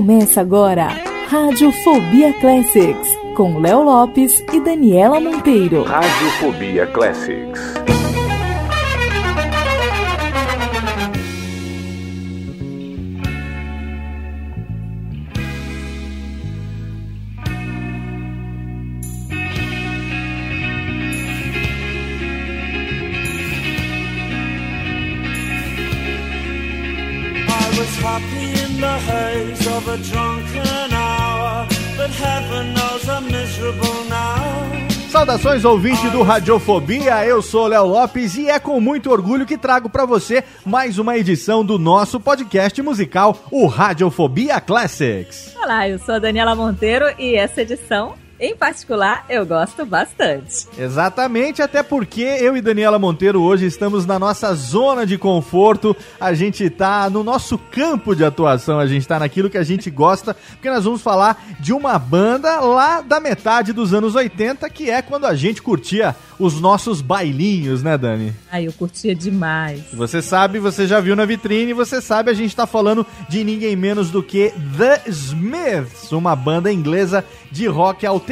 Começa agora Radiofobia Classics com Léo Lopes e Daniela Monteiro. Radiofobia Classics. Saudações ouvinte do Radiofobia, eu sou Léo Lopes e é com muito orgulho que trago pra você mais uma edição do nosso podcast musical, o Radiofobia Classics. Olá, eu sou a Daniela Monteiro e essa edição, em particular, eu gosto bastante. Exatamente, até porque eu e Daniela Monteiro hoje estamos na nossa zona de conforto, a gente tá no nosso campo de atuação, a gente tá naquilo que a gente gosta, porque nós vamos falar de uma banda lá da metade dos anos 80, que é quando a gente curtia os nossos bailinhos, né, Dani? Ai, eu curtia demais. Você sabe, você já viu na vitrine, você sabe, a gente tá falando de ninguém menos do que The Smiths, uma banda inglesa de rock alternativo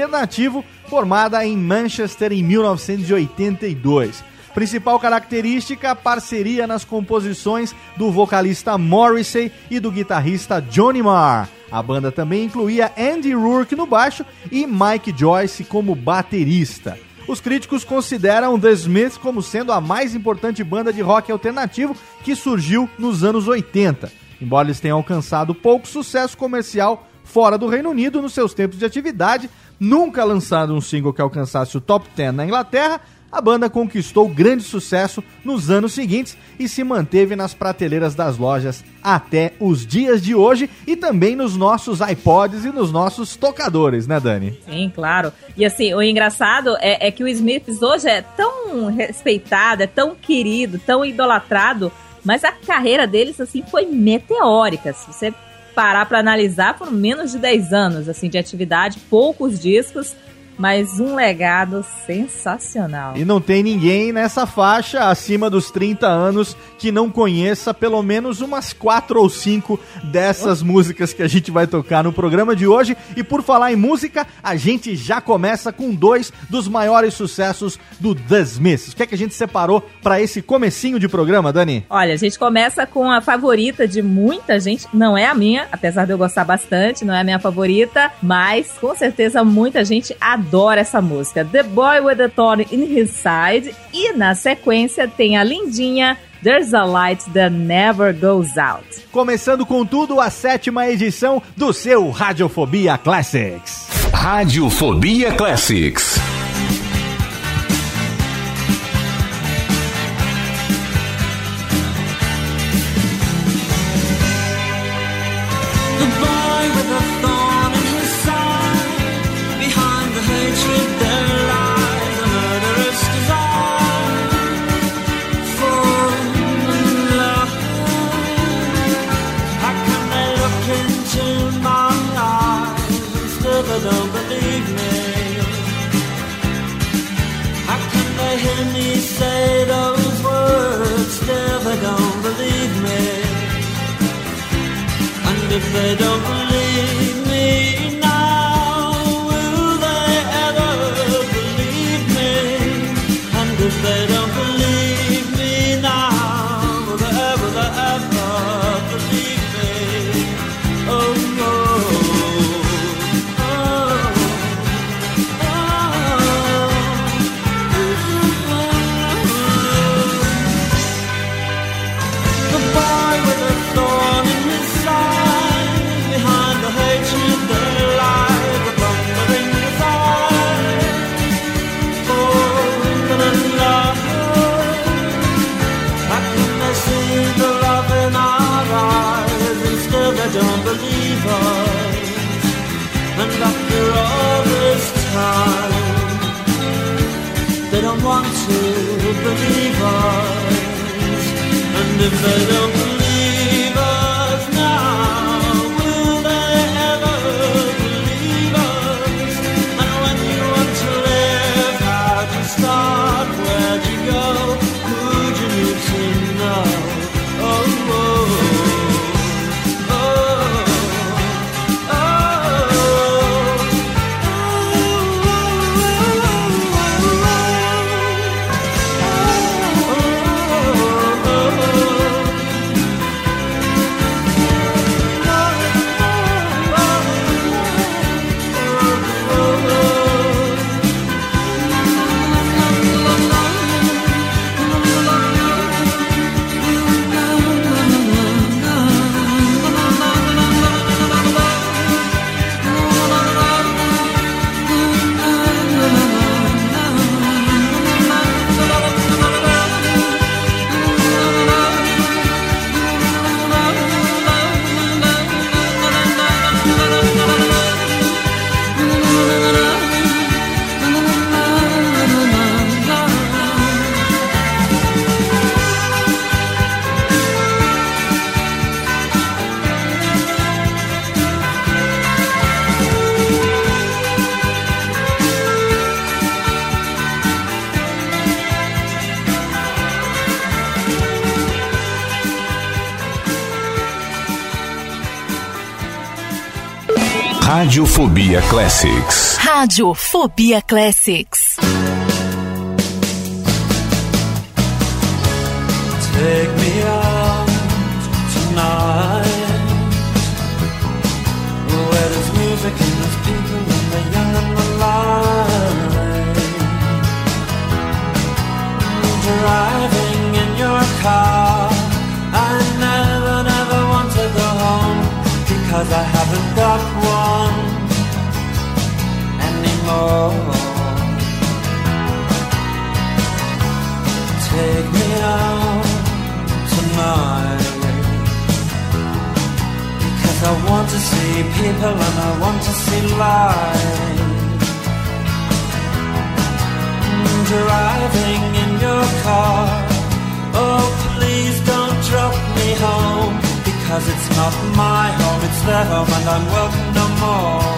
formada em Manchester em 1982. Principal característica, parceria nas composições do vocalista Morrissey e do guitarrista Johnny Marr. A banda também incluía Andy Rourke no baixo e Mike Joyce como baterista. Os críticos consideram The Smiths como sendo a mais importante banda de rock alternativo que surgiu nos anos 80. Embora eles tenham alcançado pouco sucesso comercial fora do Reino Unido nos seus tempos de atividade, nunca lançando um single que alcançasse o top 10 na Inglaterra, a banda conquistou grande sucesso nos anos seguintes e se manteve nas prateleiras das lojas até os dias de hoje e também nos nossos iPods e nos nossos tocadores, né, Dani? Sim, claro. E assim, o engraçado é, é que o Smiths hoje é tão respeitado, é tão querido, tão idolatrado, mas a carreira deles, assim, foi meteórica. Se você parar para analisar, foram menos de 10 anos, assim, de atividade, poucos discos, mas um legado sensacional. E não tem ninguém nessa faixa acima dos 30 anos que não conheça pelo menos umas quatro ou cinco dessas músicas que a gente vai tocar no programa de hoje. E por falar em música, a gente já começa com dois dos maiores sucessos do The Smiths. O que é que a gente separou para esse comecinho de programa, Dani? Olha, a gente começa com a favorita de muita gente, não é a minha, apesar de eu gostar bastante, não é a minha favorita, mas com certeza muita gente adora essa música. The Boy with a Thorn in His Side. E na sequência tem a lindinha There's a Light That Never Goes Out. Começando com tudo, a sétima edição do seu Radiofobia Classics. Radiofobia Classics. And Radiofobia Classics. Radiofobia Classics. Take me Take me out tonight Because I want to see people and I want to see life. Driving in your car. Oh please don't drop me home. Because it's not my home, it's their home and I'm welcome no more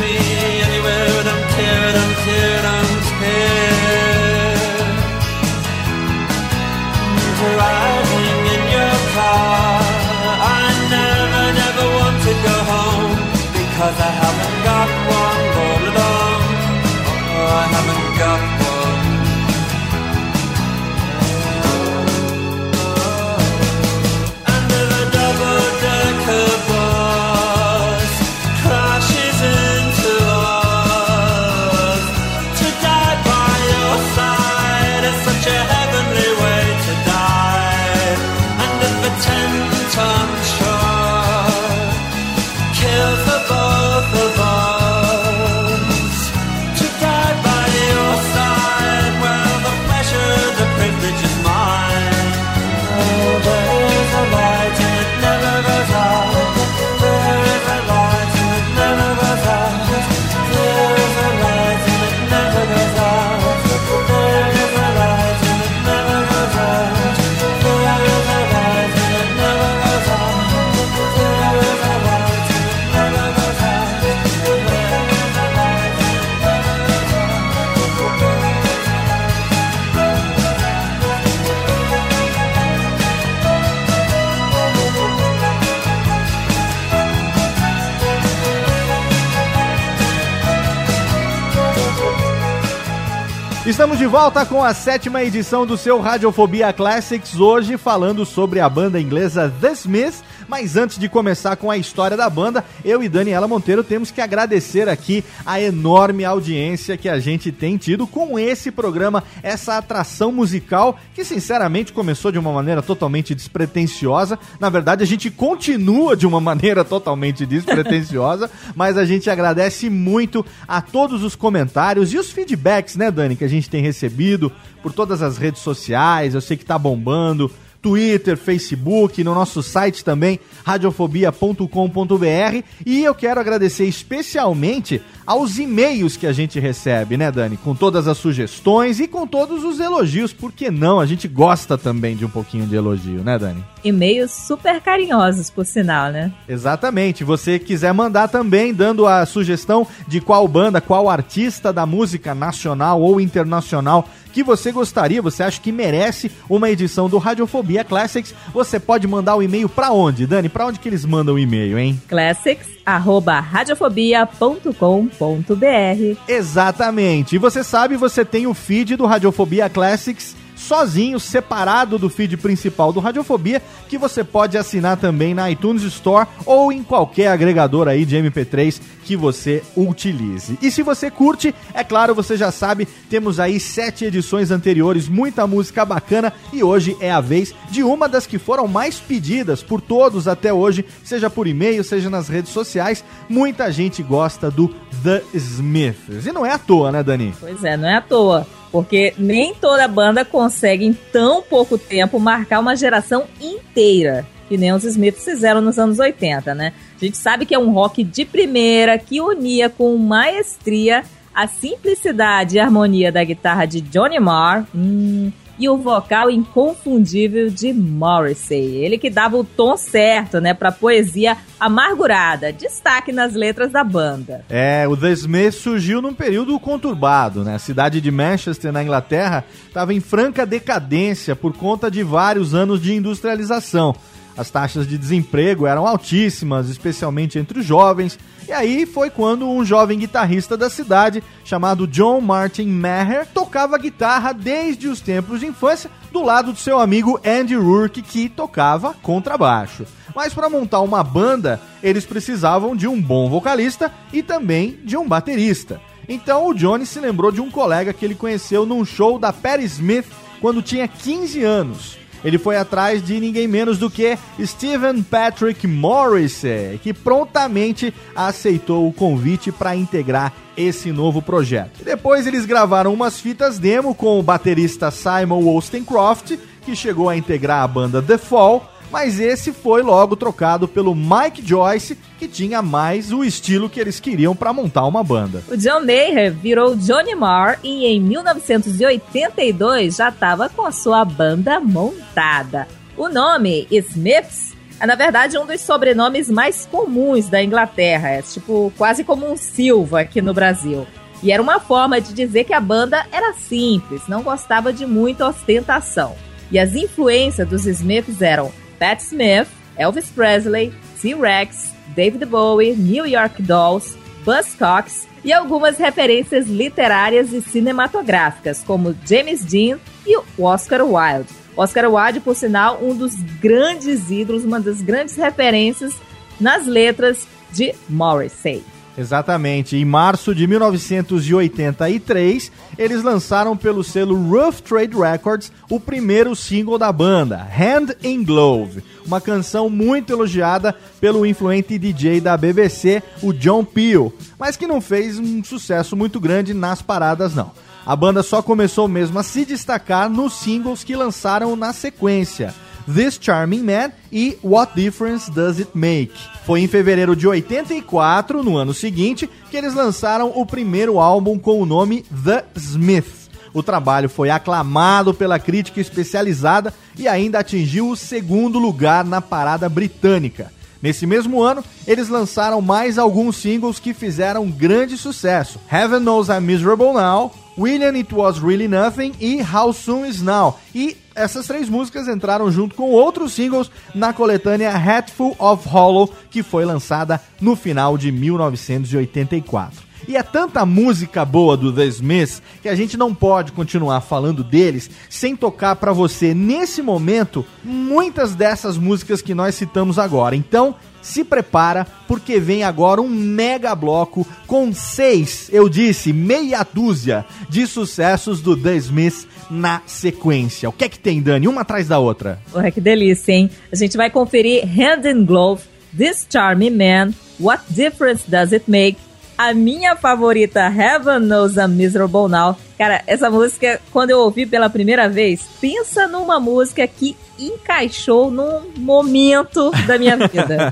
Estamos de volta com a sétima edição do seu Radiofobia Classics, hoje falando sobre a banda inglesa The Smiths. Mas antes de começar com a história da banda, eu e Daniela Monteiro temos que agradecer aqui a enorme audiência que a gente tem tido com esse programa, essa atração musical que sinceramente começou de uma maneira totalmente despretensiosa. Na verdade, a gente continua de uma maneira totalmente despretensiosa, mas a gente agradece muito a todos os comentários e os feedbacks, né, Dani, que a gente tem recebido por todas as redes sociais. Eu sei que tá bombando. Twitter, Facebook, no nosso site também, radiofobia.com.br. E eu quero agradecer especialmente aos e-mails que a gente recebe, né, Dani? Com todas as sugestões e com todos os elogios, por que não? A gente gosta também de um pouquinho de elogio, né, Dani? E-mails super carinhosos, por sinal, né? Exatamente. Você quiser mandar também, dando a sugestão de qual banda, qual artista da música nacional ou internacional que você gostaria, você acha que merece uma edição do Radiofobia Classics, você pode mandar o e-mail para onde, Dani? Para onde que eles mandam o e-mail, hein? classics@radiofobia.com.br. Exatamente. E você sabe, você tem o feed do Radiofobia Classics sozinho, separado do feed principal do Radiofobia, que você pode assinar também na iTunes Store ou em qualquer agregador aí de MP3 que você utilize. E se você curte, é claro, você já sabe, temos aí sete edições anteriores, muita música bacana e hoje é a vez de uma das que foram mais pedidas por todos até hoje, seja por e-mail, seja nas redes sociais. Muita gente gosta do The Smiths. E não é à toa, né, Dani? Pois é, não é à toa. Porque nem toda banda consegue em tão pouco tempo marcar uma geração inteira, que nem os Smiths fizeram nos anos 80, né? A gente sabe que é um rock de primeira que unia com maestria a simplicidade e harmonia da guitarra de Johnny Marr hum, e o vocal inconfundível de Morrissey. Ele que dava o tom certo, né, pra poesia amargurada. Destaque nas letras da banda. É, o The Smiths surgiu num período conturbado, né? A cidade de Manchester, na Inglaterra, estava em franca decadência por conta de vários anos de industrialização. As taxas de desemprego eram altíssimas, especialmente entre os jovens. E aí foi quando um jovem guitarrista da cidade, chamado John Martin Maher, tocava guitarra desde os tempos de infância, do lado do seu amigo Andy Rourke, que tocava contrabaixo. Mas para montar uma banda, eles precisavam de um bom vocalista e também de um baterista. Então o Johnny se lembrou de um colega que ele conheceu num show da Patti Smith quando tinha 15 anos ele foi atrás de ninguém menos do que Stephen Patrick Morrissey, que prontamente aceitou o convite para integrar esse novo projeto. Depois eles gravaram umas fitas demo com o baterista Simon Wollstonecroft, que chegou a integrar a banda The Fall, mas esse foi logo trocado pelo Mike Joyce, que tinha mais o estilo que eles queriam para montar uma banda. O John Mayer virou Johnny Marr e em 1982 já estava com a sua banda montada. O nome Smiths é na verdade um dos sobrenomes mais comuns da Inglaterra, é tipo quase como um Silva aqui no Brasil. E era uma forma de dizer que a banda era simples, não gostava de muita ostentação. E as influências dos Smiths eram Pat Smith, Elvis Presley, T-Rex, David Bowie, New York Dolls, Buzzcocks e algumas referências literárias e cinematográficas, como James Dean e Oscar Wilde. Oscar Wilde, por sinal, um dos grandes ídolos, uma das grandes referências nas letras de Morrissey. Exatamente. Em março de 1983, eles lançaram pelo selo Rough Trade Records o primeiro single da banda, Hand in Glove, uma canção muito elogiada pelo influente DJ da BBC, o John Peel, mas que não fez um sucesso muito grande nas paradas não. A banda só começou mesmo a se destacar nos singles que lançaram na sequência. This Charming Man e What Difference Does It Make. Foi em fevereiro de 84, no ano seguinte, que eles lançaram o primeiro álbum com o nome The Smith. O trabalho foi aclamado pela crítica especializada e ainda atingiu o segundo lugar na parada britânica. Nesse mesmo ano, eles lançaram mais alguns singles que fizeram grande sucesso: Heaven Knows I'm Miserable Now, William It Was Really Nothing e How Soon Is Now. E essas três músicas entraram junto com outros singles na coletânea Hatful of Hollow, que foi lançada no final de 1984. E é tanta música boa do The Smiths que a gente não pode continuar falando deles sem tocar pra você, nesse momento, muitas dessas músicas que nós citamos agora. Então, se prepara, porque vem agora um mega bloco com seis, eu disse, meia dúzia de sucessos do The Smiths na sequência. O que é que tem, Dani? Uma atrás da outra. Ué, que delícia, hein? A gente vai conferir Hand in Glove, This Charming Man, What Difference Does It Make? A minha favorita, Heaven Knows I'm Miserable Now. Cara, essa música, quando eu ouvi pela primeira vez, pensa numa música que encaixou num momento da minha vida.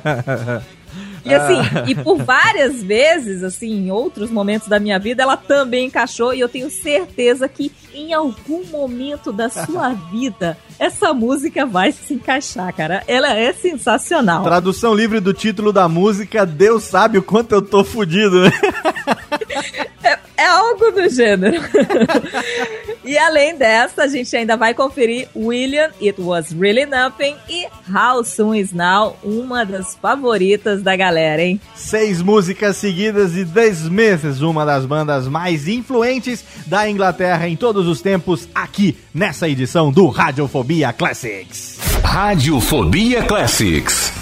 E assim, e por várias vezes, assim, em outros momentos da minha vida, ela também encaixou e eu tenho certeza que em algum momento da sua vida essa música vai se encaixar, cara. Ela é sensacional. Tradução livre do título da música, Deus sabe o quanto eu tô fudido, né? É, é algo do gênero. e além dessa, a gente ainda vai conferir William, It Was Really Nothing e How Soon Is Now, uma das favoritas da galera, hein? Seis músicas seguidas de The Smiths, uma das bandas mais influentes da Inglaterra em todos os tempos, aqui nessa edição do Radiofobia Classics. Radiofobia Classics.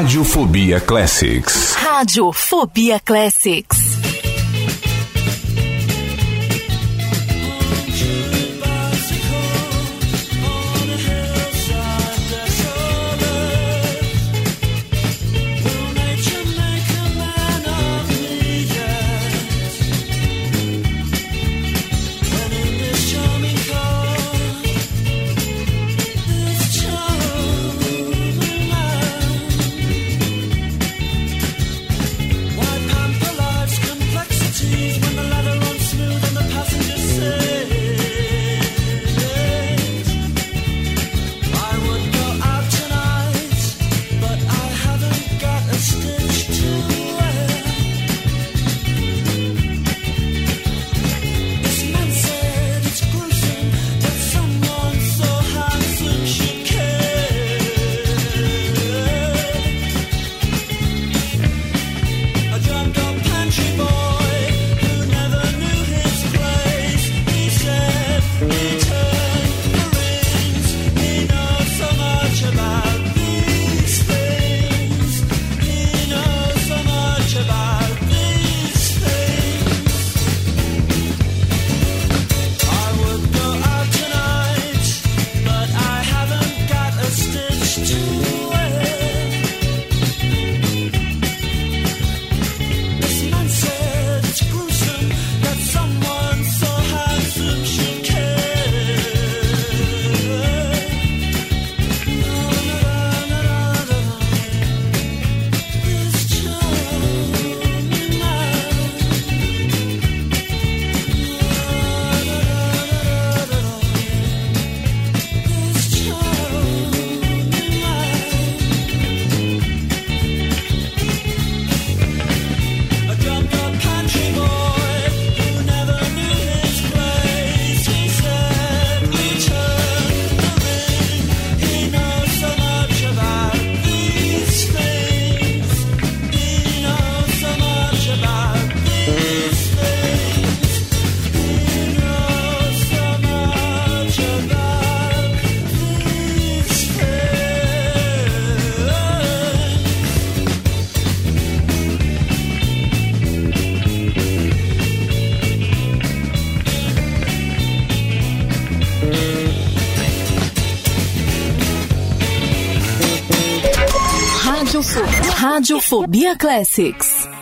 Radiofobia Classics. Radiofobia Classics. Radiofobia Classics.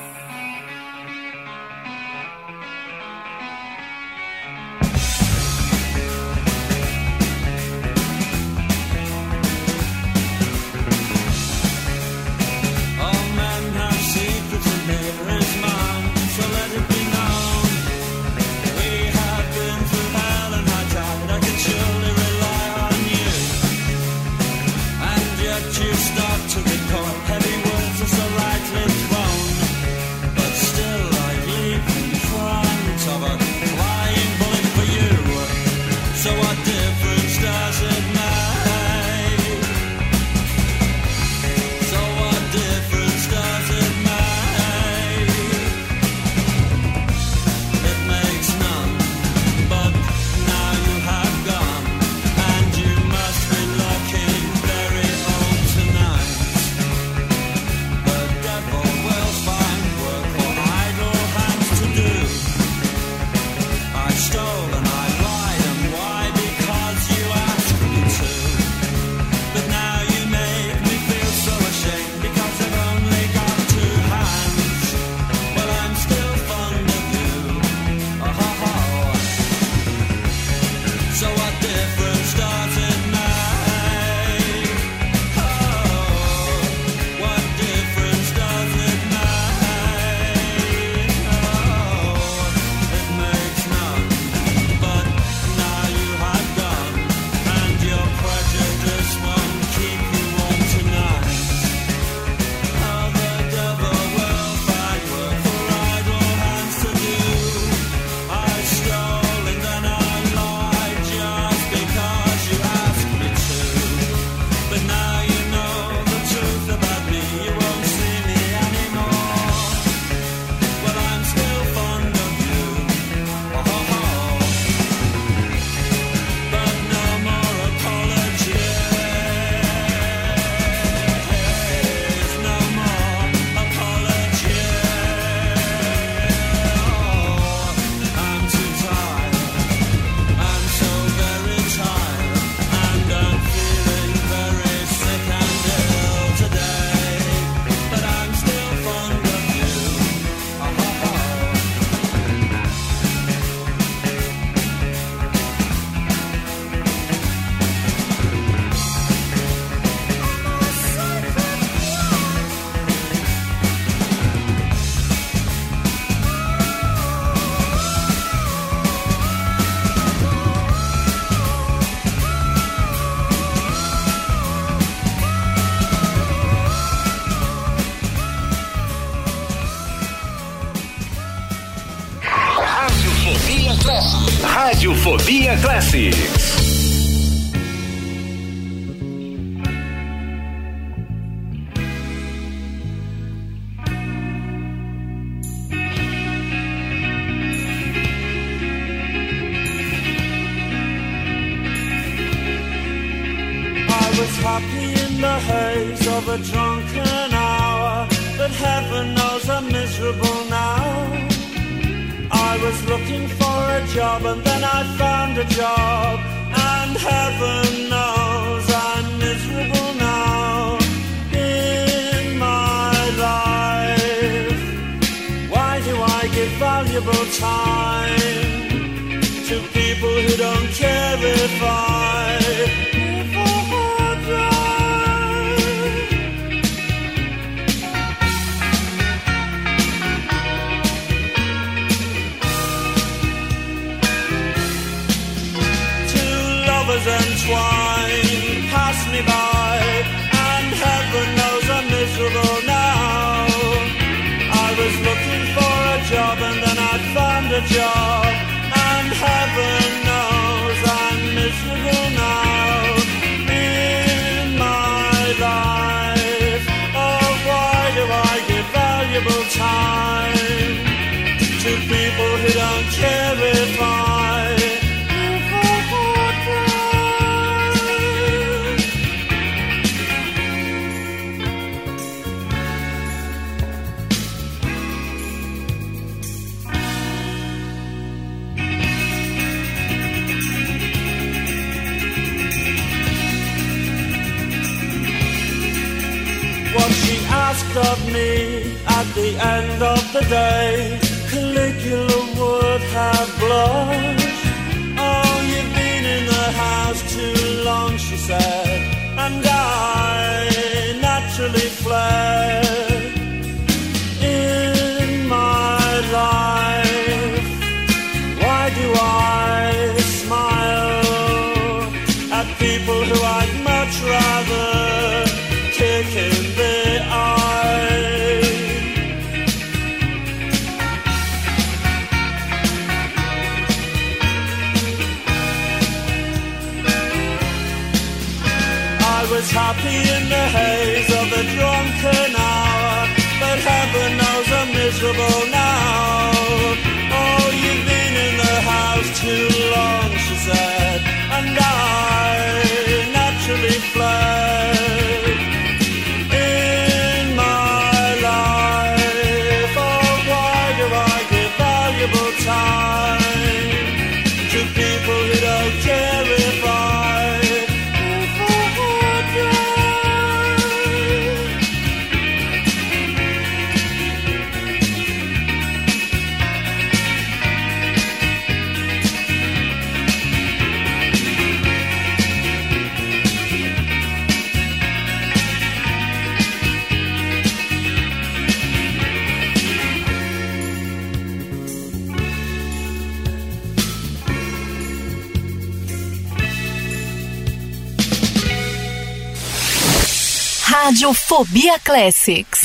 Fobia Classics.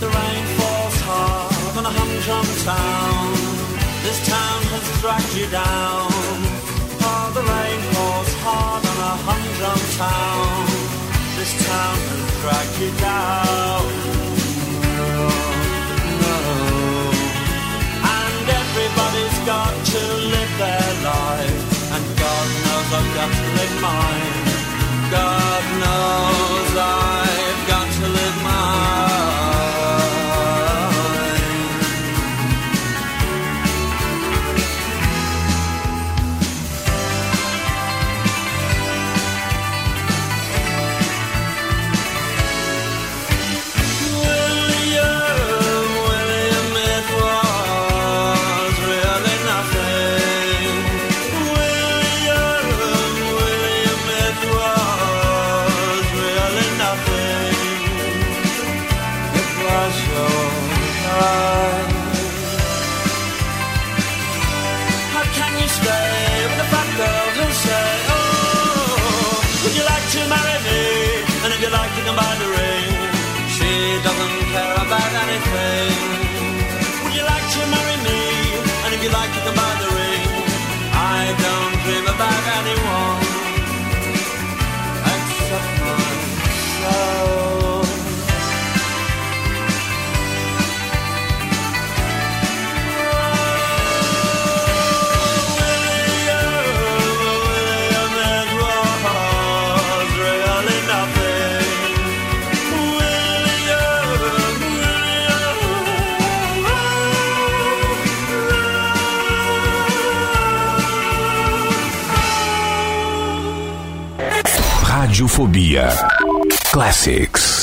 The rain falls hard on a humdrum town. This town has dragged you down. Oh, the rain falls hard on a humdrum town. This town has dragged you down. Everybody's got to live their life, and God knows I've got to live mine. God knows I've got to live my life. anyone. Bahia Classics.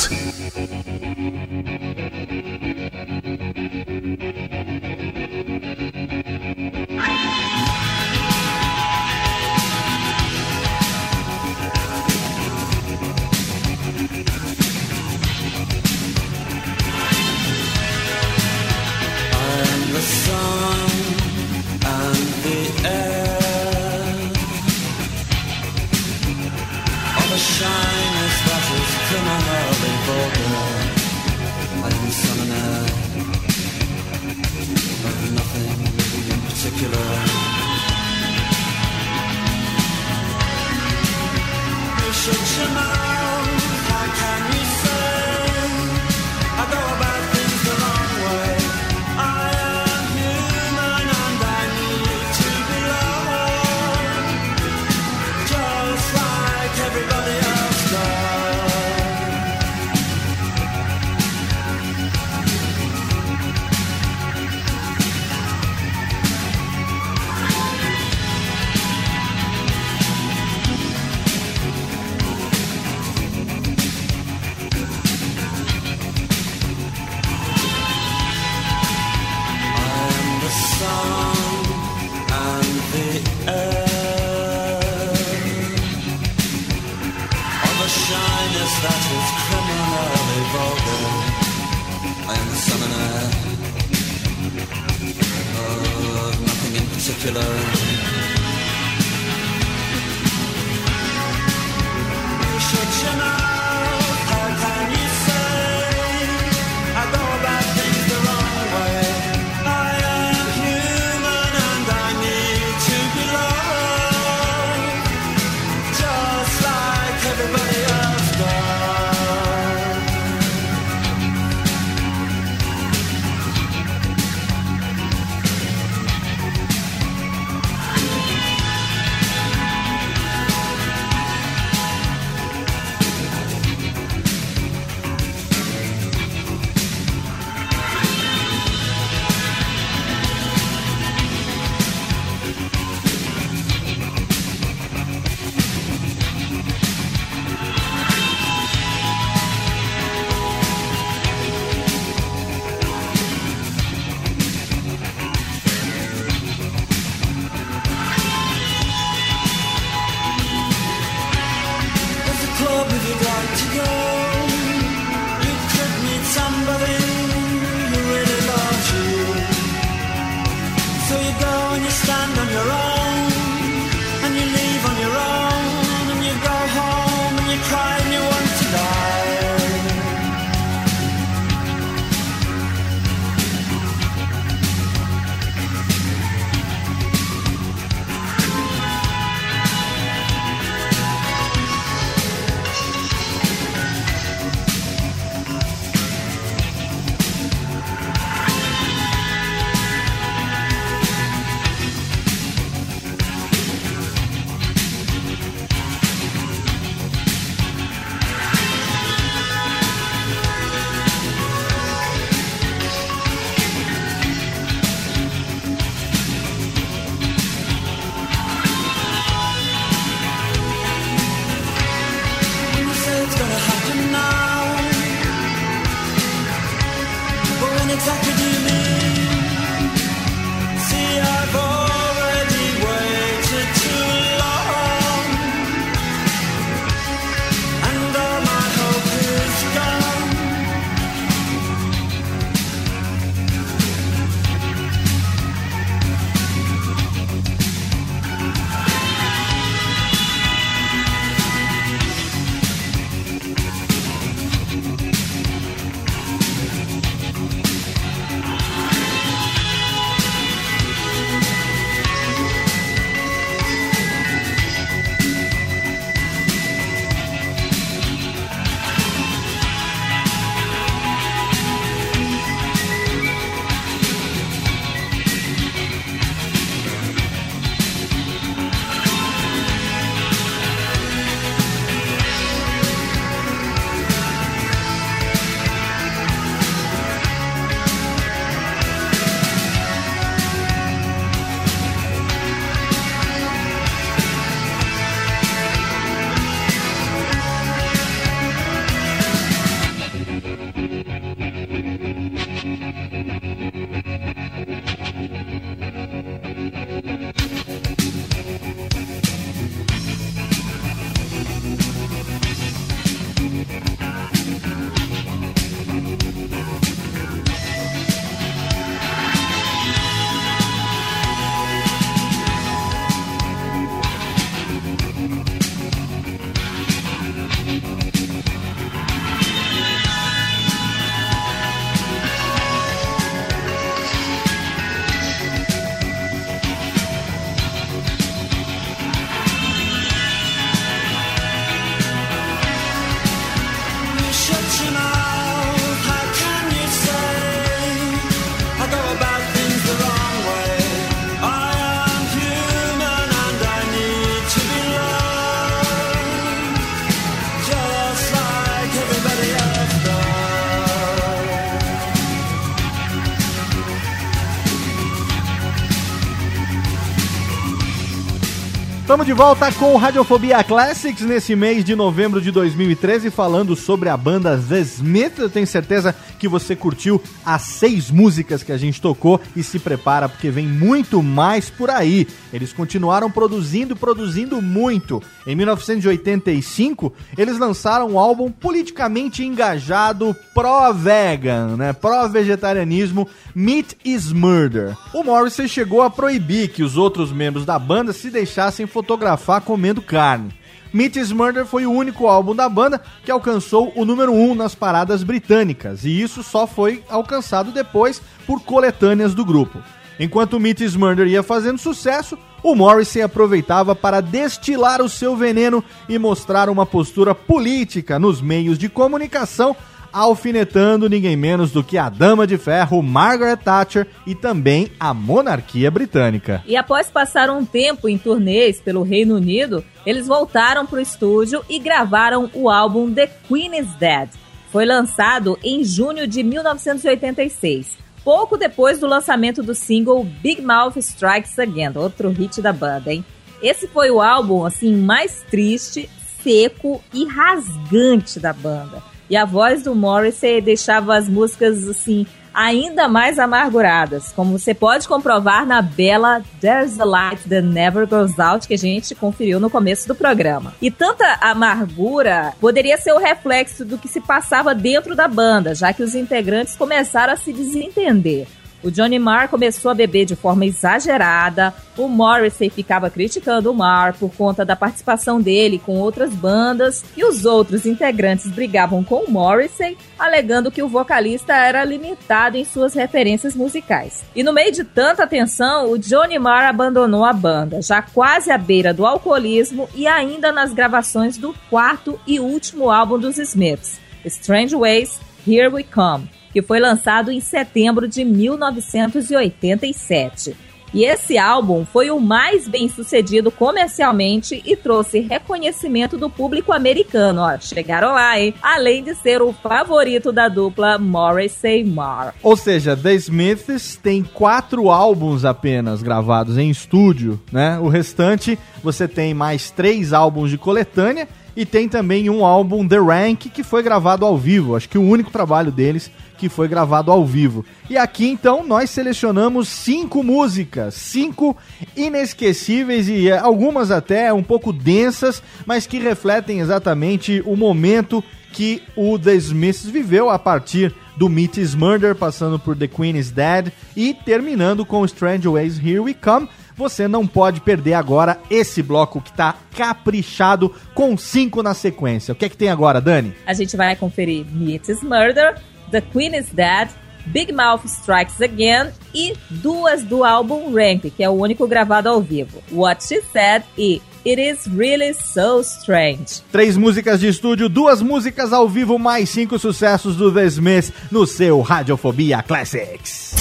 De volta com Radiofobia Classics nesse mês de novembro de 2013, falando sobre a banda The Smith. Eu tenho certeza que você curtiu as seis músicas que a gente tocou e se prepara porque vem muito mais por aí. Eles continuaram produzindo, produzindo muito. Em 1985, eles lançaram um álbum politicamente engajado pró-vegan, né? Pró-vegetarianismo, Meat is Murder. O Morrissey chegou a proibir que os outros membros da banda se deixassem fotografar comendo carne. Meat Murder foi o único álbum da banda que alcançou o número 1 um nas paradas britânicas, e isso só foi alcançado depois por coletâneas do grupo. Enquanto Meat Murder ia fazendo sucesso, o Morrissey aproveitava para destilar o seu veneno e mostrar uma postura política nos meios de comunicação, alfinetando ninguém menos do que a Dama de Ferro, Margaret Thatcher, e também a monarquia britânica. E após passar um tempo em turnês pelo Reino Unido, eles voltaram para o estúdio e gravaram o álbum The Queen is Dead. Foi lançado em junho de 1986, pouco depois do lançamento do single Big Mouth Strikes Again, outro hit da banda, hein? Esse foi o álbum assim mais triste, seco e rasgante da banda. E a voz do Morrissey deixava as músicas assim ainda mais amarguradas, como você pode comprovar na bela There's a Light That Never Goes Out que a gente conferiu no começo do programa. E tanta amargura poderia ser o reflexo do que se passava dentro da banda, já que os integrantes começaram a se desentender. O Johnny Marr começou a beber de forma exagerada. O Morrissey ficava criticando o Marr por conta da participação dele com outras bandas. E os outros integrantes brigavam com o Morrissey, alegando que o vocalista era limitado em suas referências musicais. E no meio de tanta tensão, o Johnny Marr abandonou a banda, já quase à beira do alcoolismo e ainda nas gravações do quarto e último álbum dos Smiths, Strange Ways, Here We Come que foi lançado em setembro de 1987. E esse álbum foi o mais bem sucedido comercialmente e trouxe reconhecimento do público americano. Ó, chegaram lá, hein? Além de ser o favorito da dupla Morrissey Marr. Ou seja, The Smiths tem quatro álbuns apenas gravados em estúdio, né? O restante você tem mais três álbuns de coletânea e tem também um álbum The Rank que foi gravado ao vivo. Acho que o único trabalho deles que foi gravado ao vivo. E aqui então nós selecionamos cinco músicas, cinco inesquecíveis e eh, algumas até um pouco densas, mas que refletem exatamente o momento que o The Smiths viveu a partir do Meat is Murder, passando por The Queen is Dead e terminando com Strange Ways Here We Come. Você não pode perder agora esse bloco que tá caprichado com cinco na sequência. O que é que tem agora, Dani? A gente vai conferir Meat is Murder, The Queen is Dead, Big Mouth Strikes Again e duas do álbum Ramp, que é o único gravado ao vivo. What She Said e It Is Really So Strange. Três músicas de estúdio, duas músicas ao vivo, mais cinco sucessos do The Smiths no seu Radiofobia Classics.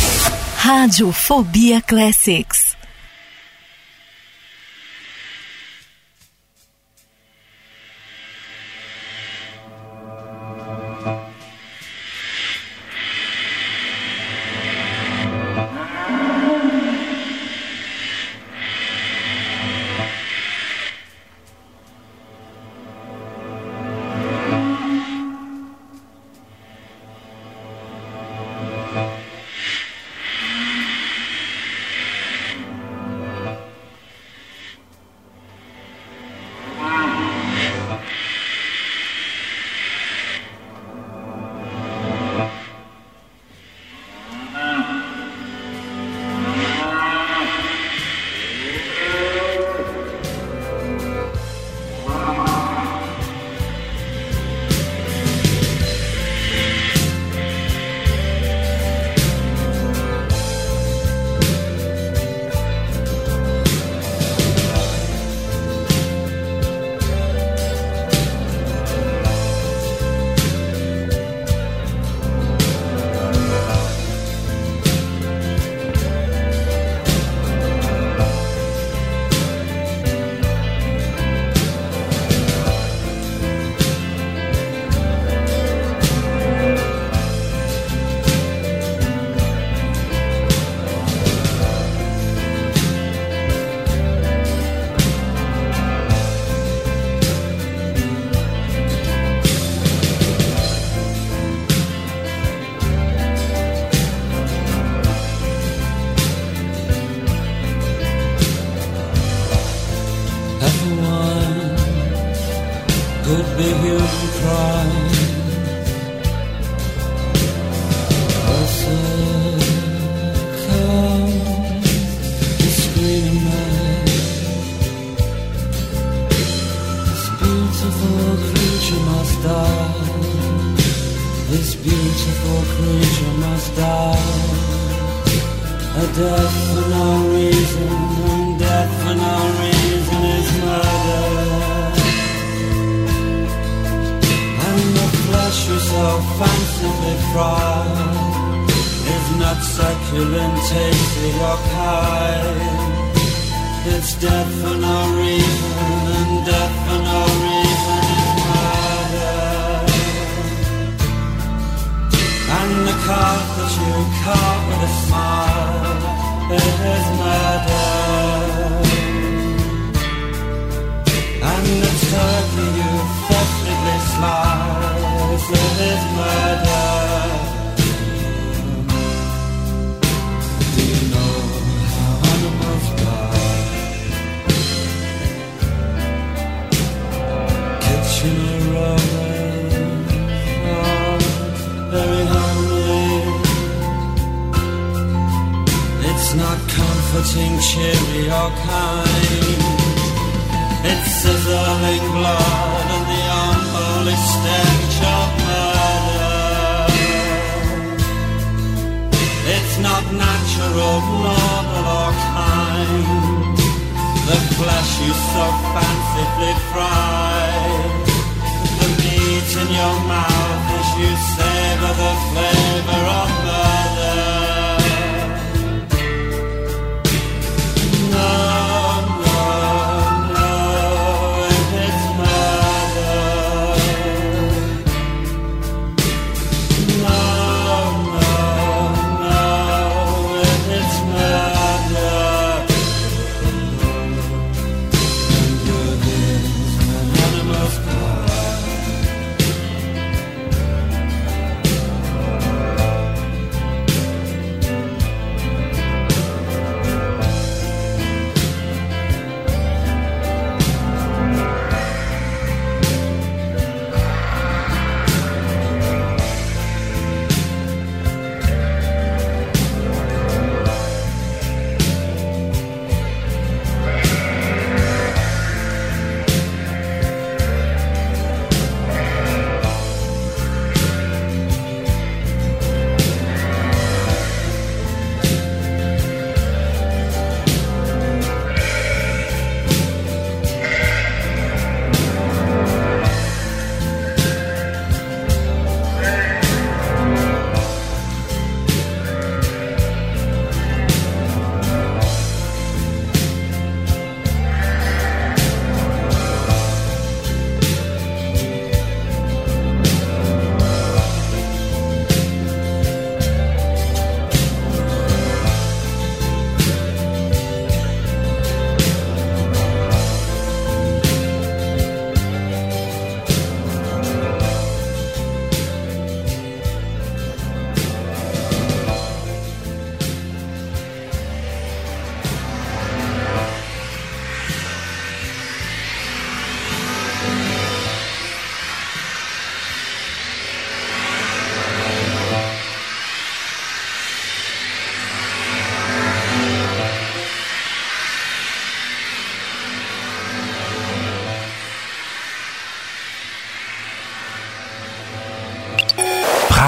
Radiofobia Classics.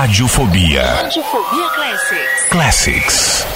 Radiofobia. Radiofobia Classics. Classics.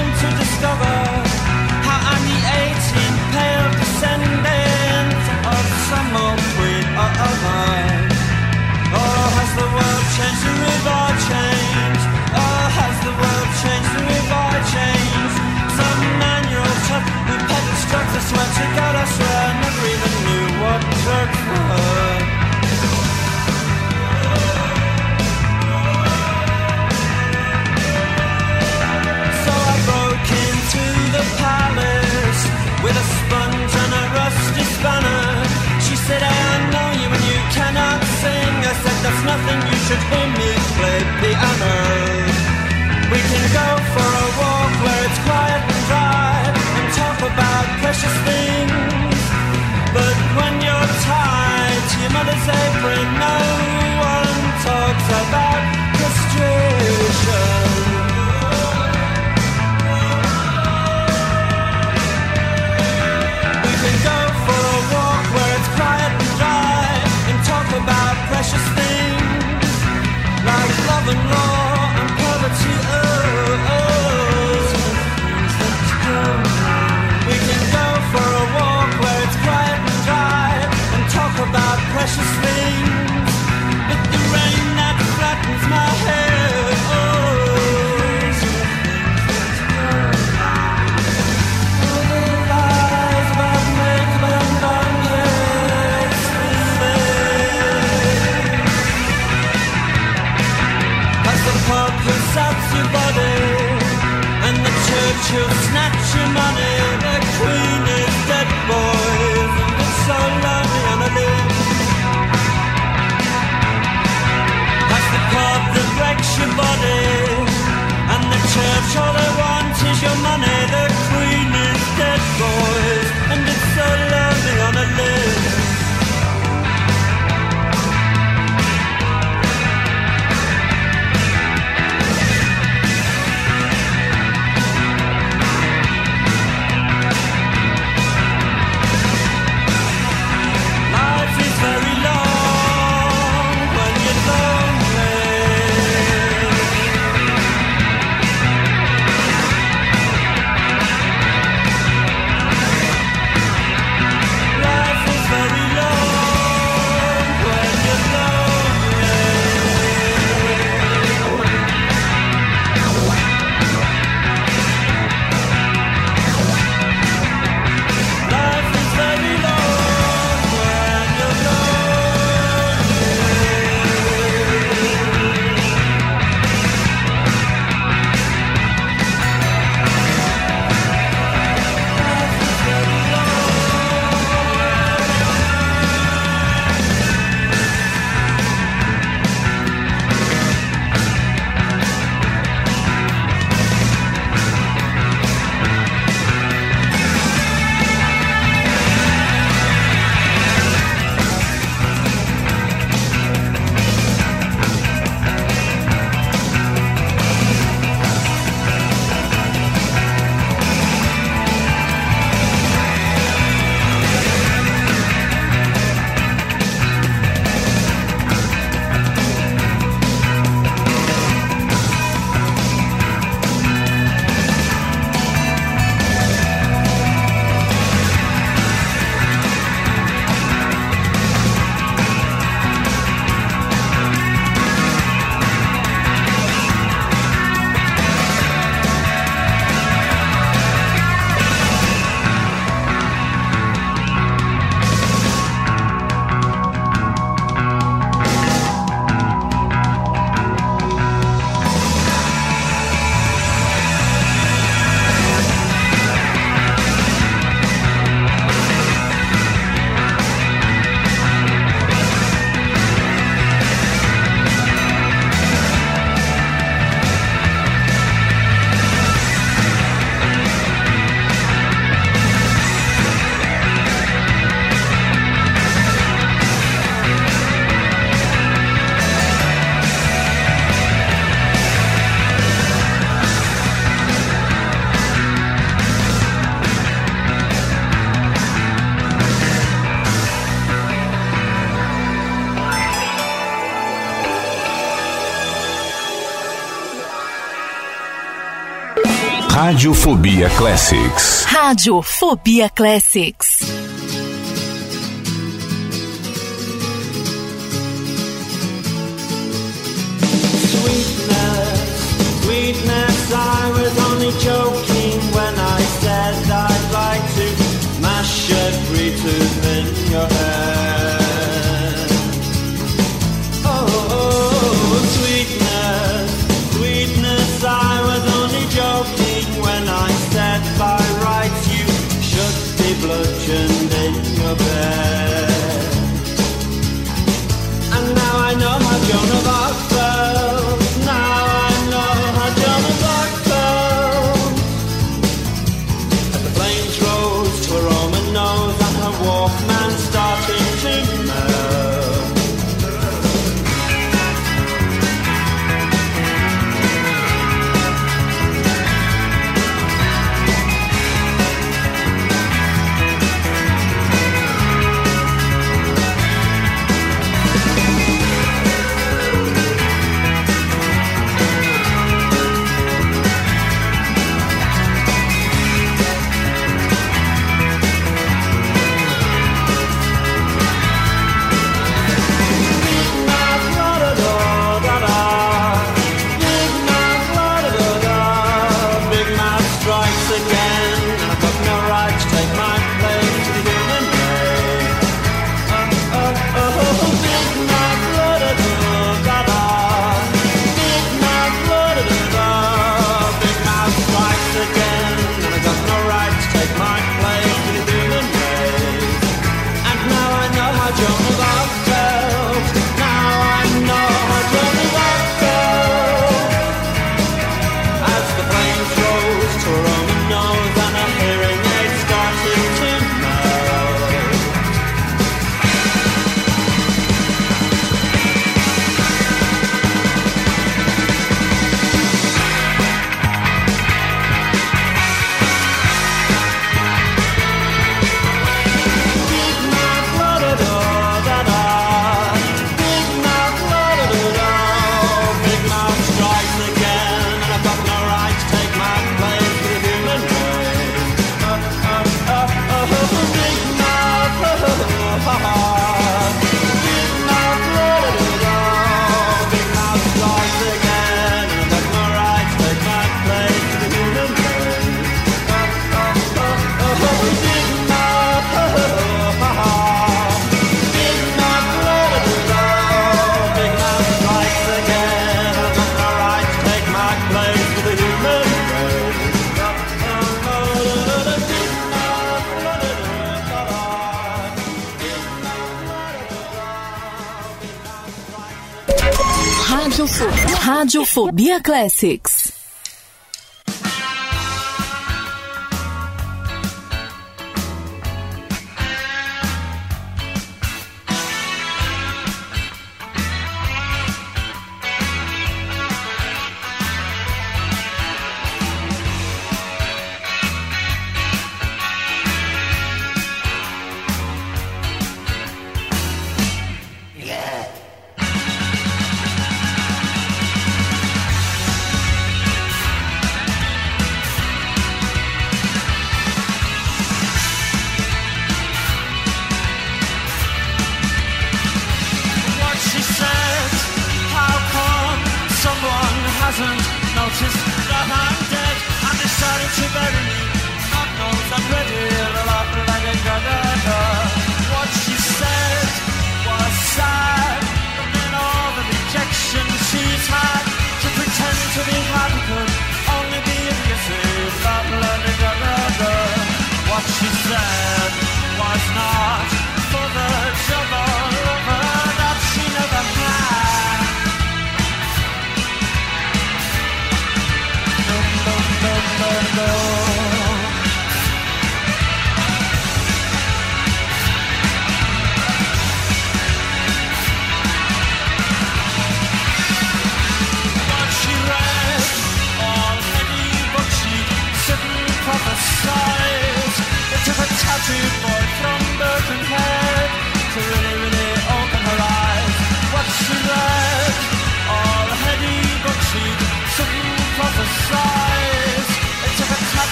a goddess I never even knew what took for her. So I broke into the palace with a sponge and a rusty spanner. She said, I know you and you cannot sing. I said, that's nothing, you should hear me play piano. We can go for a walk where it's quiet precious things. But when you're tied to your mother's apron, no. precious lady. Radiofobia Classics. Radiofobia Classics. Radiofobia, Classics.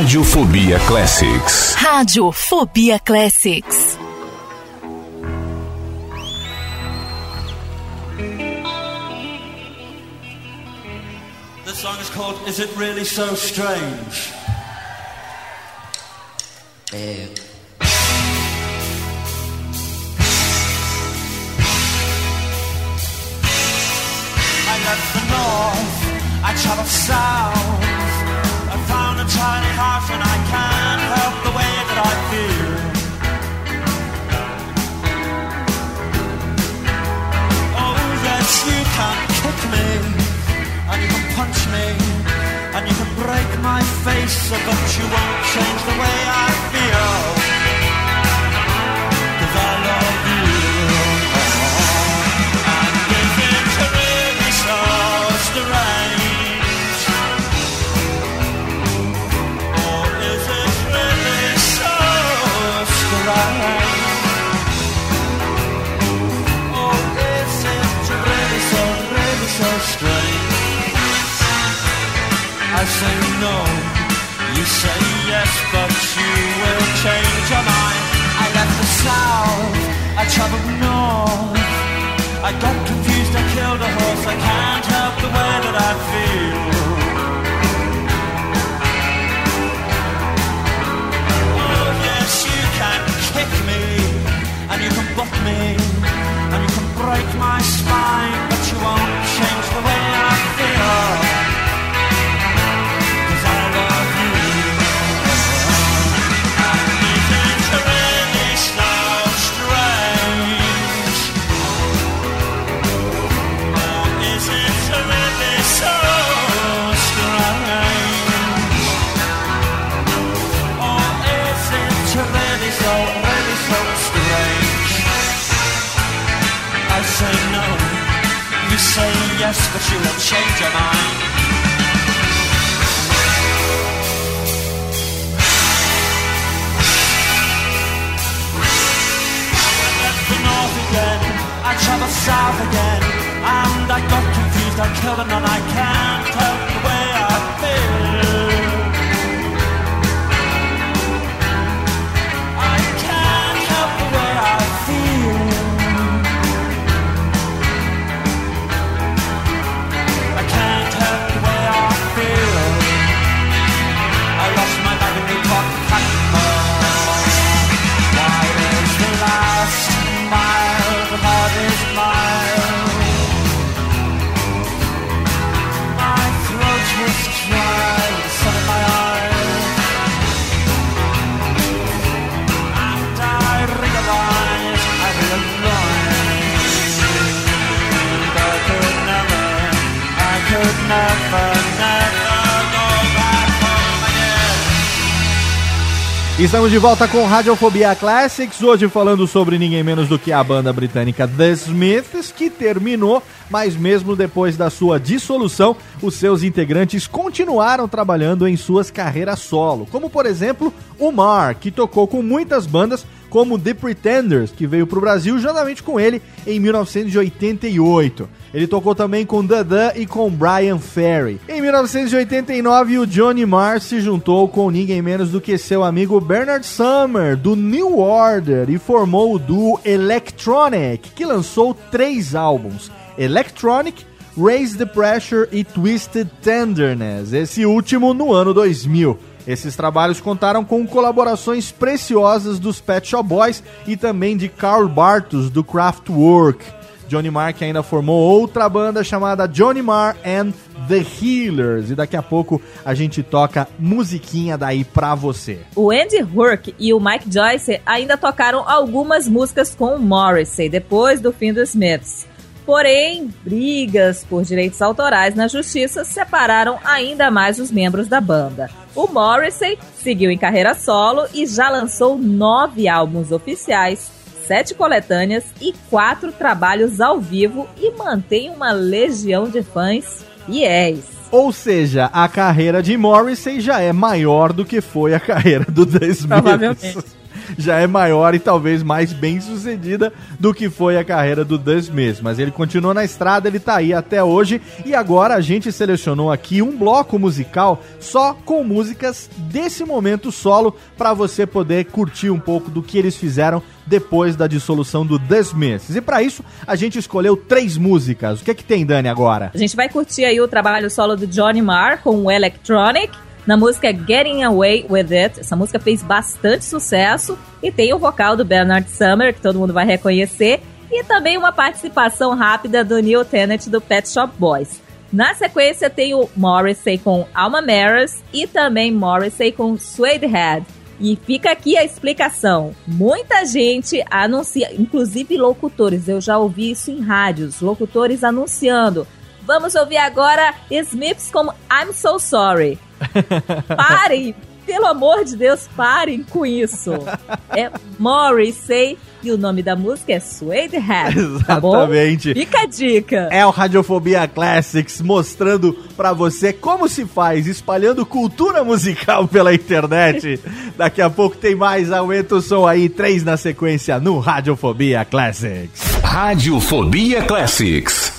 Radiofobia Classics. Radiofobia Classics. The song is called Is It Really So Strange? I Estamos de volta com Radiofobia Classics, hoje falando sobre ninguém menos do que a banda britânica The Smiths, que terminou, mas mesmo depois da sua dissolução, os seus integrantes continuaram trabalhando em suas carreiras solo, como por exemplo o Mar, que tocou com muitas bandas, como The Pretenders, que veio para o Brasil juntamente com ele em 1988. Ele tocou também com The e com Brian Ferry. Em 1989, o Johnny Marr se juntou com ninguém menos do que seu amigo Bernard Summer, do New Order, e formou o duo Electronic, que lançou três álbuns: Electronic, Raise the Pressure e Twisted Tenderness, esse último no ano 2000. Esses trabalhos contaram com colaborações preciosas dos Pet Shop Boys e também de Carl Bartos, do Kraftwerk. Johnny Marr que ainda formou outra banda chamada Johnny Marr and The Healers. E daqui a pouco a gente toca musiquinha daí pra você. O Andy Hurk e o Mike Joyce ainda tocaram algumas músicas com Morrissey depois do fim dos Smiths. Porém, brigas por direitos autorais na justiça separaram ainda mais os membros da banda. O Morrissey seguiu em carreira solo e já lançou nove álbuns oficiais, sete coletâneas e quatro trabalhos ao vivo e mantém uma legião de fãs fiéis. Ou seja, a carreira de Morrissey já é maior do que foi a carreira do The Smiths. Provavelmente. Já é maior e talvez mais bem sucedida do que foi a carreira do The Smiths. Mas ele continua na estrada, ele tá aí até hoje. E agora a gente selecionou aqui um bloco musical só com músicas desse momento solo para você poder curtir um pouco do que eles fizeram depois da dissolução do The Smiths. E para isso, a gente escolheu três músicas. O que é que tem, Dani, agora? A gente vai curtir aí o trabalho solo do Johnny Marr com o Electronic. Na música Getting Away With It. Essa música fez bastante sucesso e tem o vocal do Bernard Summer, que todo mundo vai reconhecer, e também uma participação rápida do Neil Tennant do Pet Shop Boys. Na sequência tem o Morrissey com Alma Maris e também Morrissey com Suede Head. E fica aqui a explicação. Muita gente anuncia, inclusive locutores, eu já ouvi isso em rádios, locutores anunciando. Vamos ouvir agora Smiths como I'm So Sorry. Parem, pelo amor de Deus, parem com isso. É Morrissey e o nome da música é Suede Head. Tá bom? Exatamente. Fica a dica. É o Radiofobia Classics mostrando pra você como se faz, espalhando cultura musical pela internet. Daqui a pouco tem mais, aumenta o som aí, três na sequência no Radiofobia Classics. Radiofobia Classics.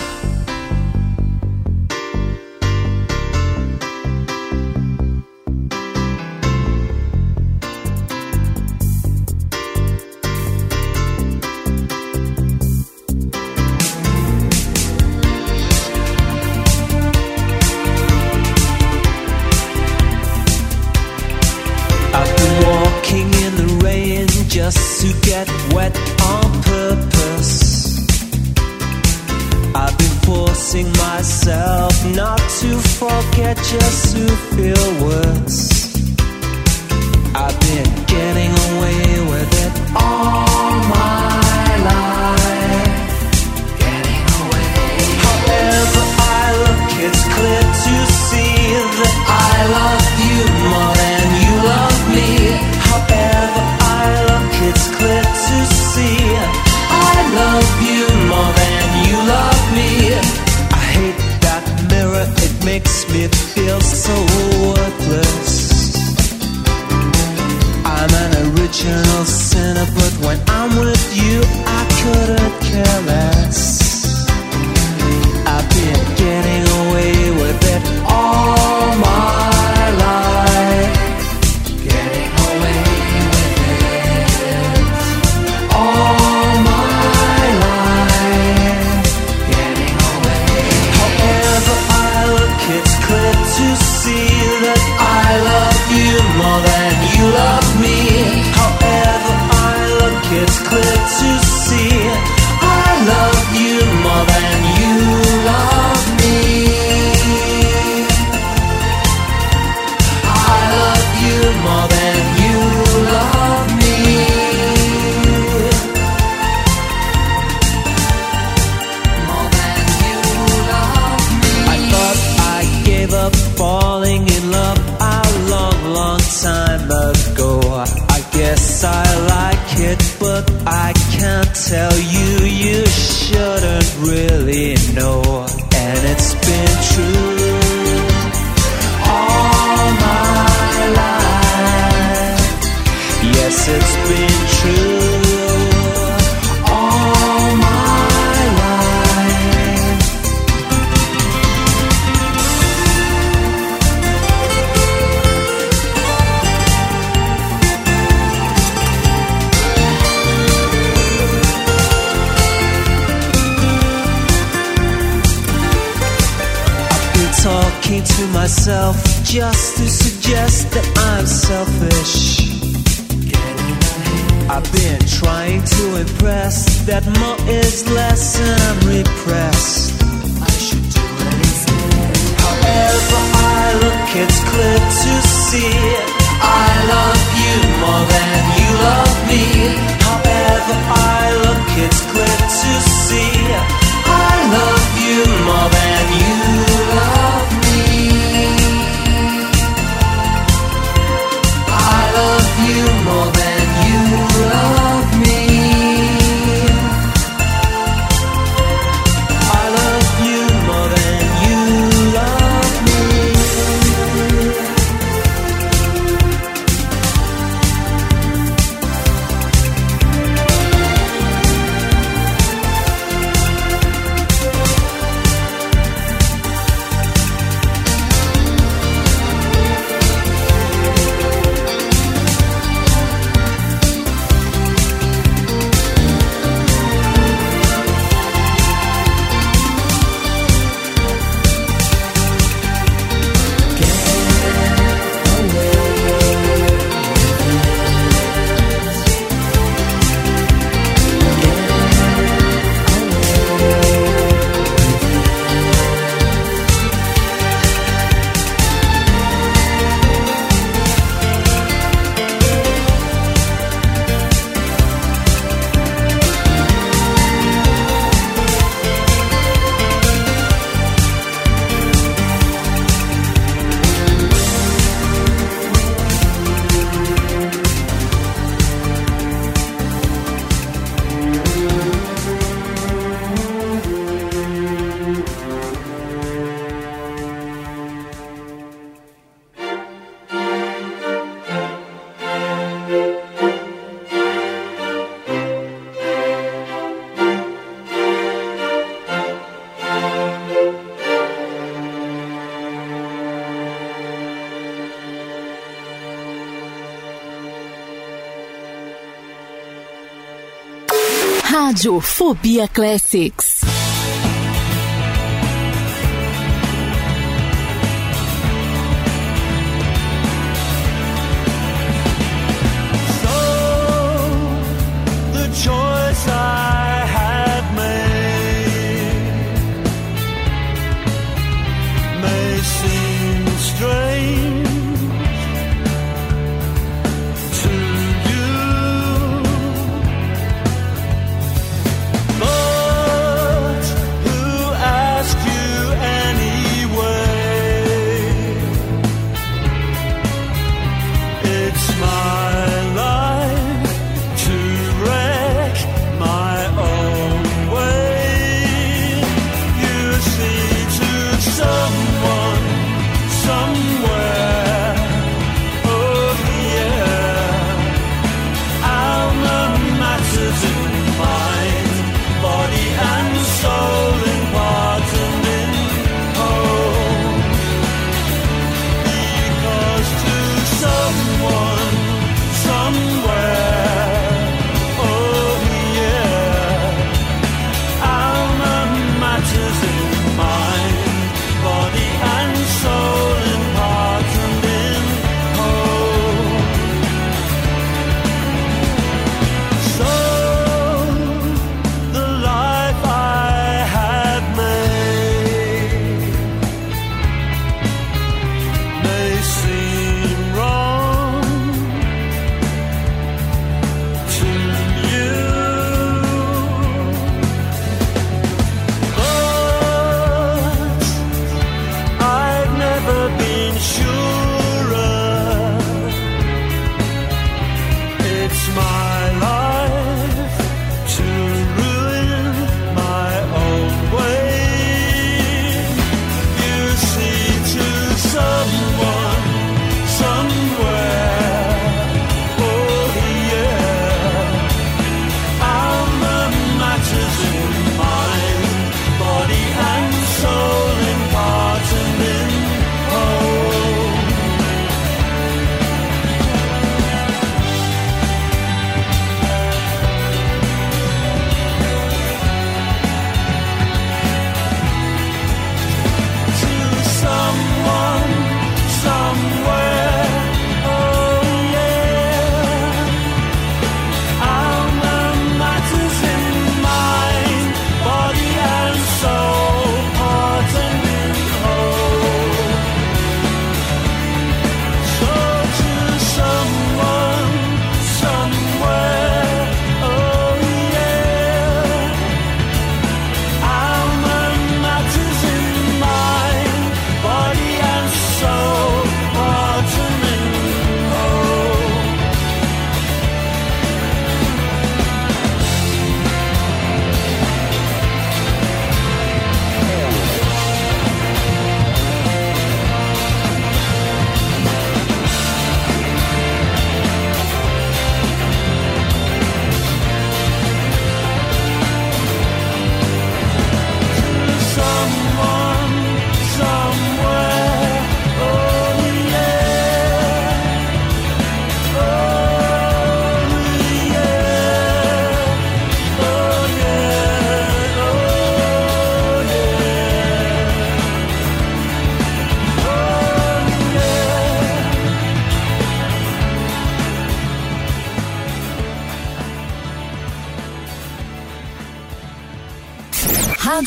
Rádio Fobia Classics.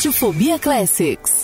Radiofobia Classics.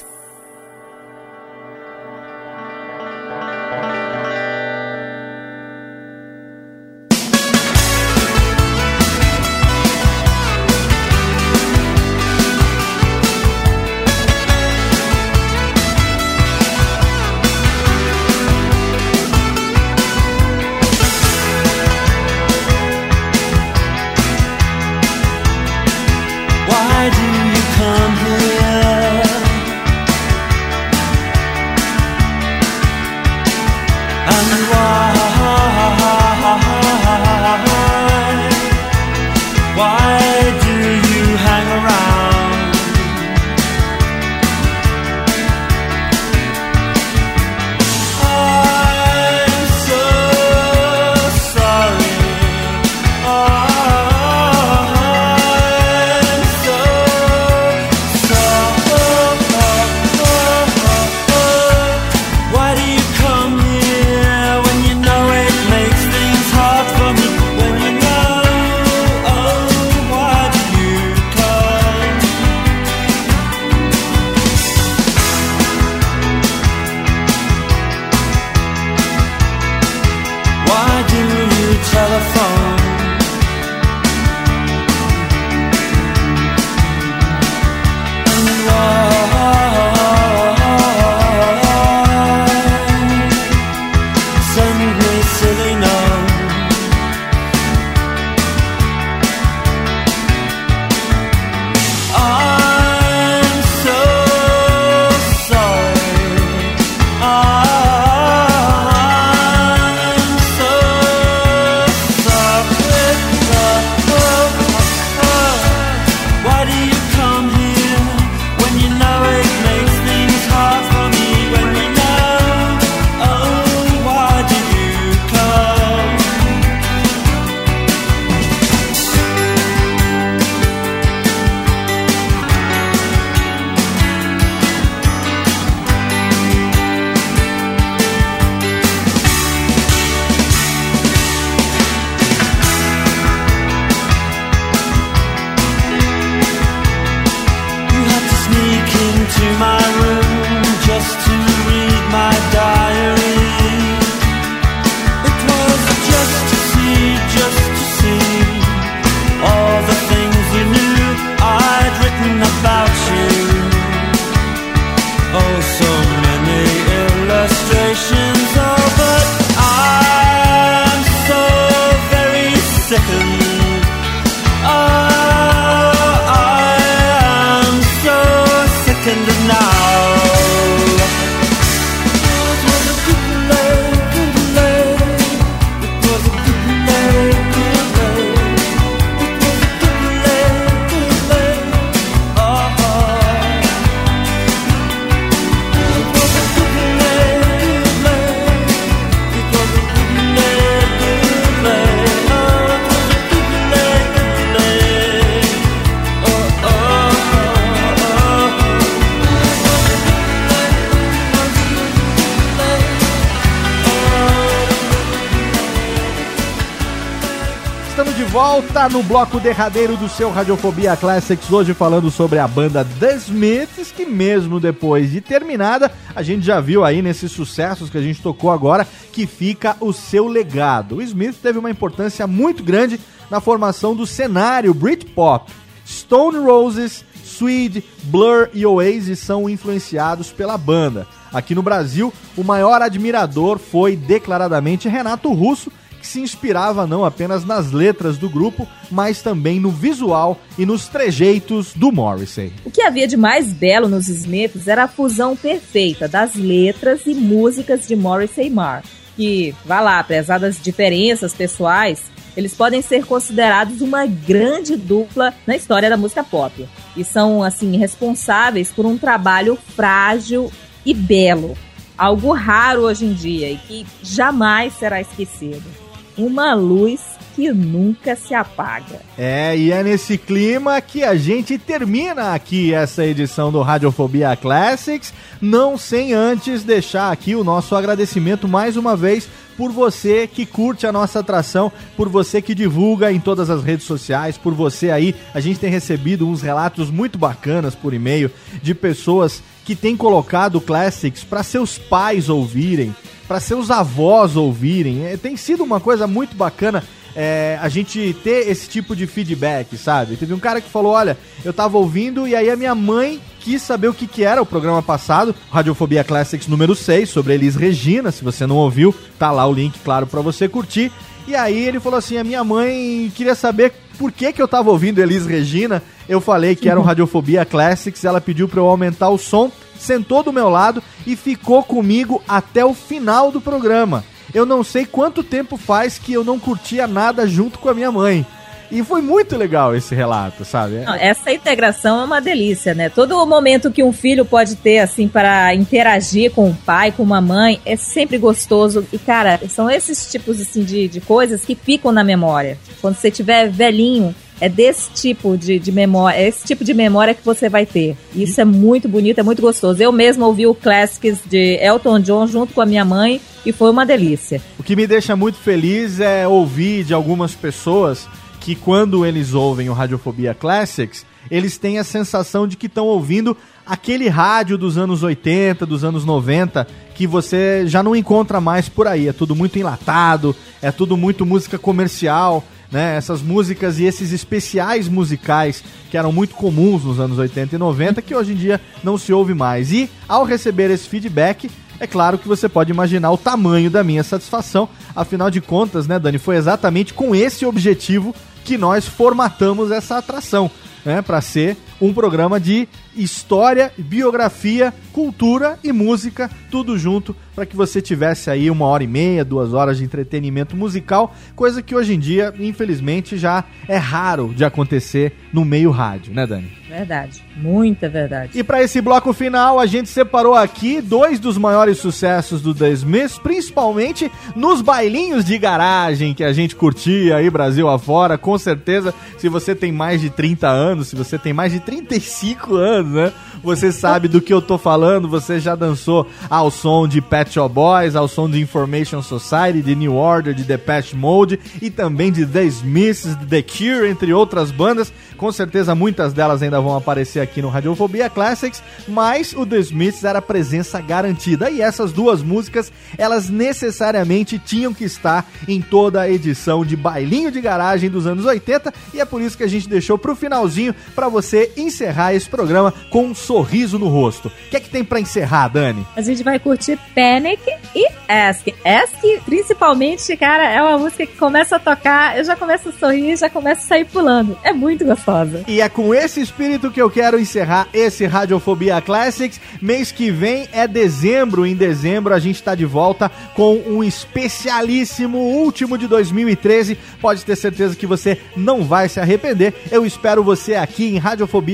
Volta no bloco derradeiro do seu Radiofobia Classics, hoje falando sobre a banda The Smiths, que mesmo depois de terminada, a gente já viu aí nesses sucessos que a gente tocou agora, que fica o seu legado. O Smith teve uma importância muito grande na formação do cenário Britpop. Stone Roses, Swede, Blur e Oasis são influenciados pela banda. Aqui no Brasil, o maior admirador foi declaradamente Renato Russo, que se inspirava não apenas nas letras do grupo, mas também no visual e nos trejeitos do Morrissey. O que havia de mais belo nos Smiths era a fusão perfeita das letras e músicas de Morrissey e Marr, que, vá lá, apesar das diferenças pessoais, eles podem ser considerados uma grande dupla na história da música pop. E são, assim, responsáveis por um trabalho frágil e belo. Algo raro hoje em dia e que jamais será esquecido. Uma luz que nunca se apaga. É, e é nesse clima que a gente termina aqui essa edição do Radiofobia Classics, não sem antes deixar aqui o nosso agradecimento mais uma vez por você que curte a nossa atração, por você que divulga em todas as redes sociais, por você aí. A gente tem recebido uns relatos muito bacanas por e-mail de pessoas que têm colocado Classics para seus pais ouvirem, para seus avós ouvirem. É, tem sido uma coisa muito bacana é, a gente ter esse tipo de feedback, sabe? Teve um cara que falou: olha, eu tava ouvindo e aí a minha mãe quis saber o que, que era o programa passado, Radiofobia Classics número 6, sobre Elis Regina. Se você não ouviu, tá lá o link, claro, para você curtir. E aí ele falou assim: a minha mãe queria saber por que, que eu tava ouvindo Elis Regina. Eu falei que era um Radiofobia Classics, ela pediu pra eu aumentar o som, sentou do meu lado e ficou comigo até o final do programa. Eu não sei quanto tempo faz que eu não curtia nada junto com a minha mãe. E foi muito legal esse relato, sabe? Essa integração é uma delícia, né? Todo momento que um filho pode ter, assim, para interagir com o pai, com uma mãe, é sempre gostoso. E, cara, são esses tipos, assim, de, de coisas que ficam na memória. Quando você tiver velhinho, é desse tipo de, de memória, é esse tipo de memória que você vai ter. Isso é muito bonito, é muito gostoso. Eu mesmo ouvi o Classics de Elton John junto com a minha mãe e foi uma delícia. O que me deixa muito feliz é ouvir de algumas pessoas que quando eles ouvem o Radiofobia Classics, eles têm a sensação de que estão ouvindo aquele rádio dos anos 80, dos anos 90, que você já não encontra mais por aí. É tudo muito enlatado, é tudo muito música comercial, né? Essas músicas e esses especiais musicais que eram muito comuns nos anos 80 e 90, que hoje em dia não se ouve mais. E ao receber esse feedback, é claro que você pode imaginar o tamanho da minha satisfação. Afinal de contas, né, Dani, foi exatamente com esse objetivo que nós formatamos essa atração, né, para ser um programa de história, biografia, cultura e música, tudo junto, para que você tivesse aí uma hora e meia, duas horas de entretenimento musical, coisa que hoje em dia, infelizmente, já é raro de acontecer no meio rádio, né, Dani? Verdade, muita verdade. E para esse bloco final, a gente separou aqui dois dos maiores sucessos do The Smiths, principalmente nos bailinhos de garagem que a gente curtia aí Brasil afora. Com certeza, se você tem mais de 30 anos, se você tem mais de 35 anos, né? você sabe do que eu tô falando, você já dançou ao som de Pet Shop Boys, ao som de Information Society, de New Order, de Depeche Mode e também de The Smiths, The Cure, entre outras bandas. Com certeza muitas delas ainda vão aparecer aqui no Radiofobia Classics, mas o The Smiths era presença garantida e essas duas músicas, elas necessariamente tinham que estar em toda a edição de Bailinho de Garagem dos anos 80 e é por isso que a gente deixou pro finalzinho para você encerrar esse programa com um sorriso no rosto. O que é que tem para encerrar, Dani? A gente vai curtir Panic e Ask. Ask, principalmente, cara, é uma música que começa a tocar, eu já começo a sorrir, já começo a sair pulando. É muito gostosa. E é com esse espírito que eu quero encerrar esse Radiofobia Classics. Mês que vem é dezembro. Em dezembro a gente tá de volta com um especialíssimo último de 2013. Pode ter certeza que você não vai se arrepender. Eu espero você aqui em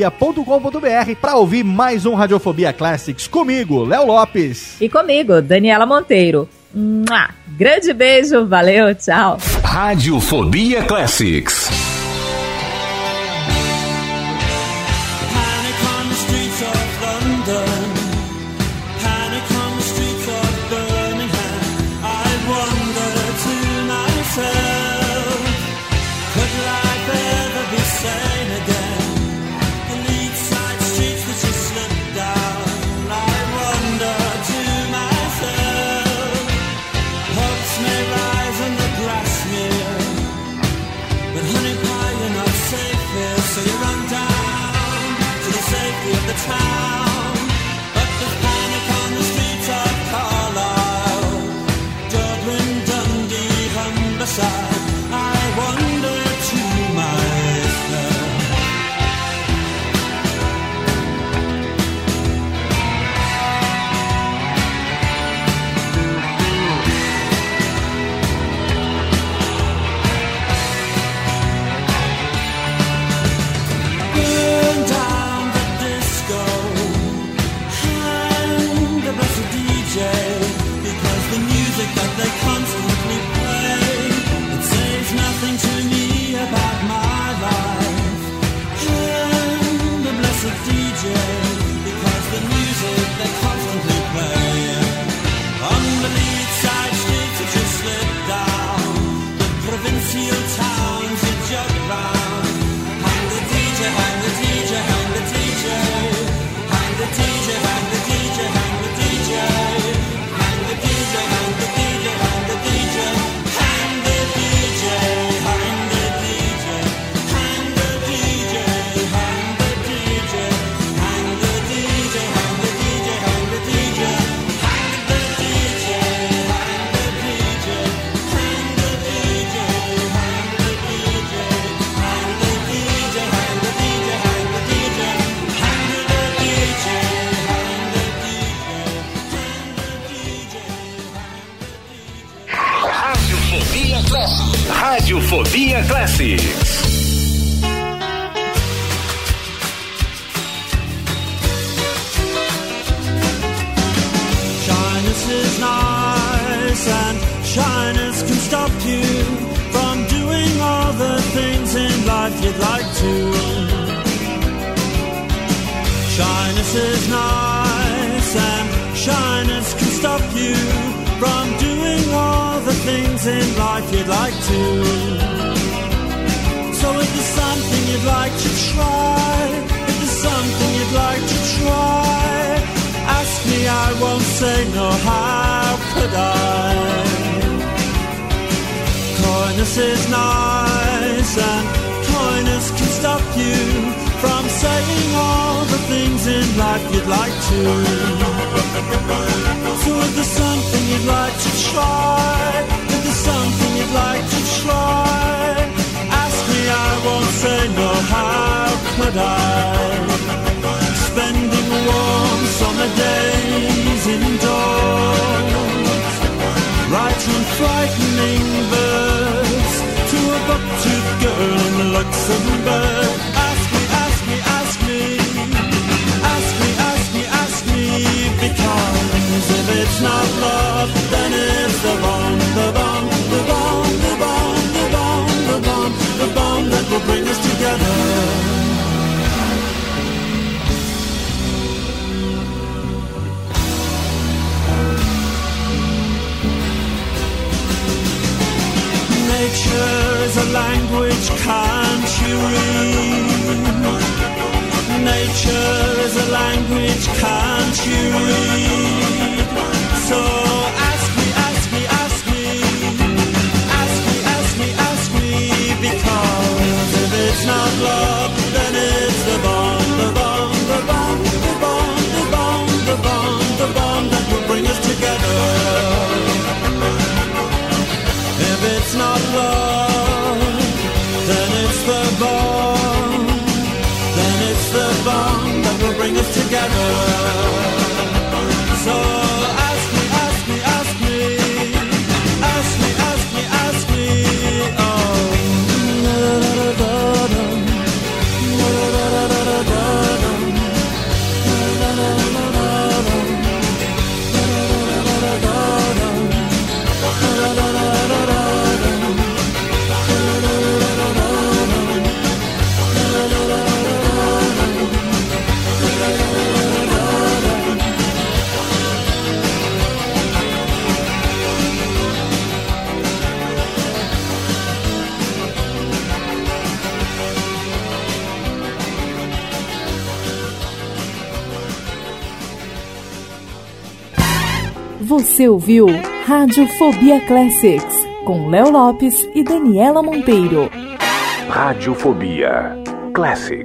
radiofobia.com.br para ouvir mais um Radiofobia Classics comigo, Léo Lopes. E comigo, Daniela Monteiro. Mua! Grande beijo, valeu, tchau. Radiofobia Classics. it's not love, then it's the bomb, the bomb, the bomb, the bomb, the bomb, the bomb, the bomb that will bring us together. Nature is a language can't you read? Nature is a language can't you read? So ask me, ask me, ask me. Ask me, ask me, ask me. Because if it's not love, then it's the bomb, the bomb, the bomb, the bomb, the bomb, the bomb, the bomb that will bring us together. If it's not love, Bomb, then it's the bomb that will bring us together. Você ouviu Radiofobia Classics com Léo Lopes e Daniela Monteiro. Radiofobia Classics.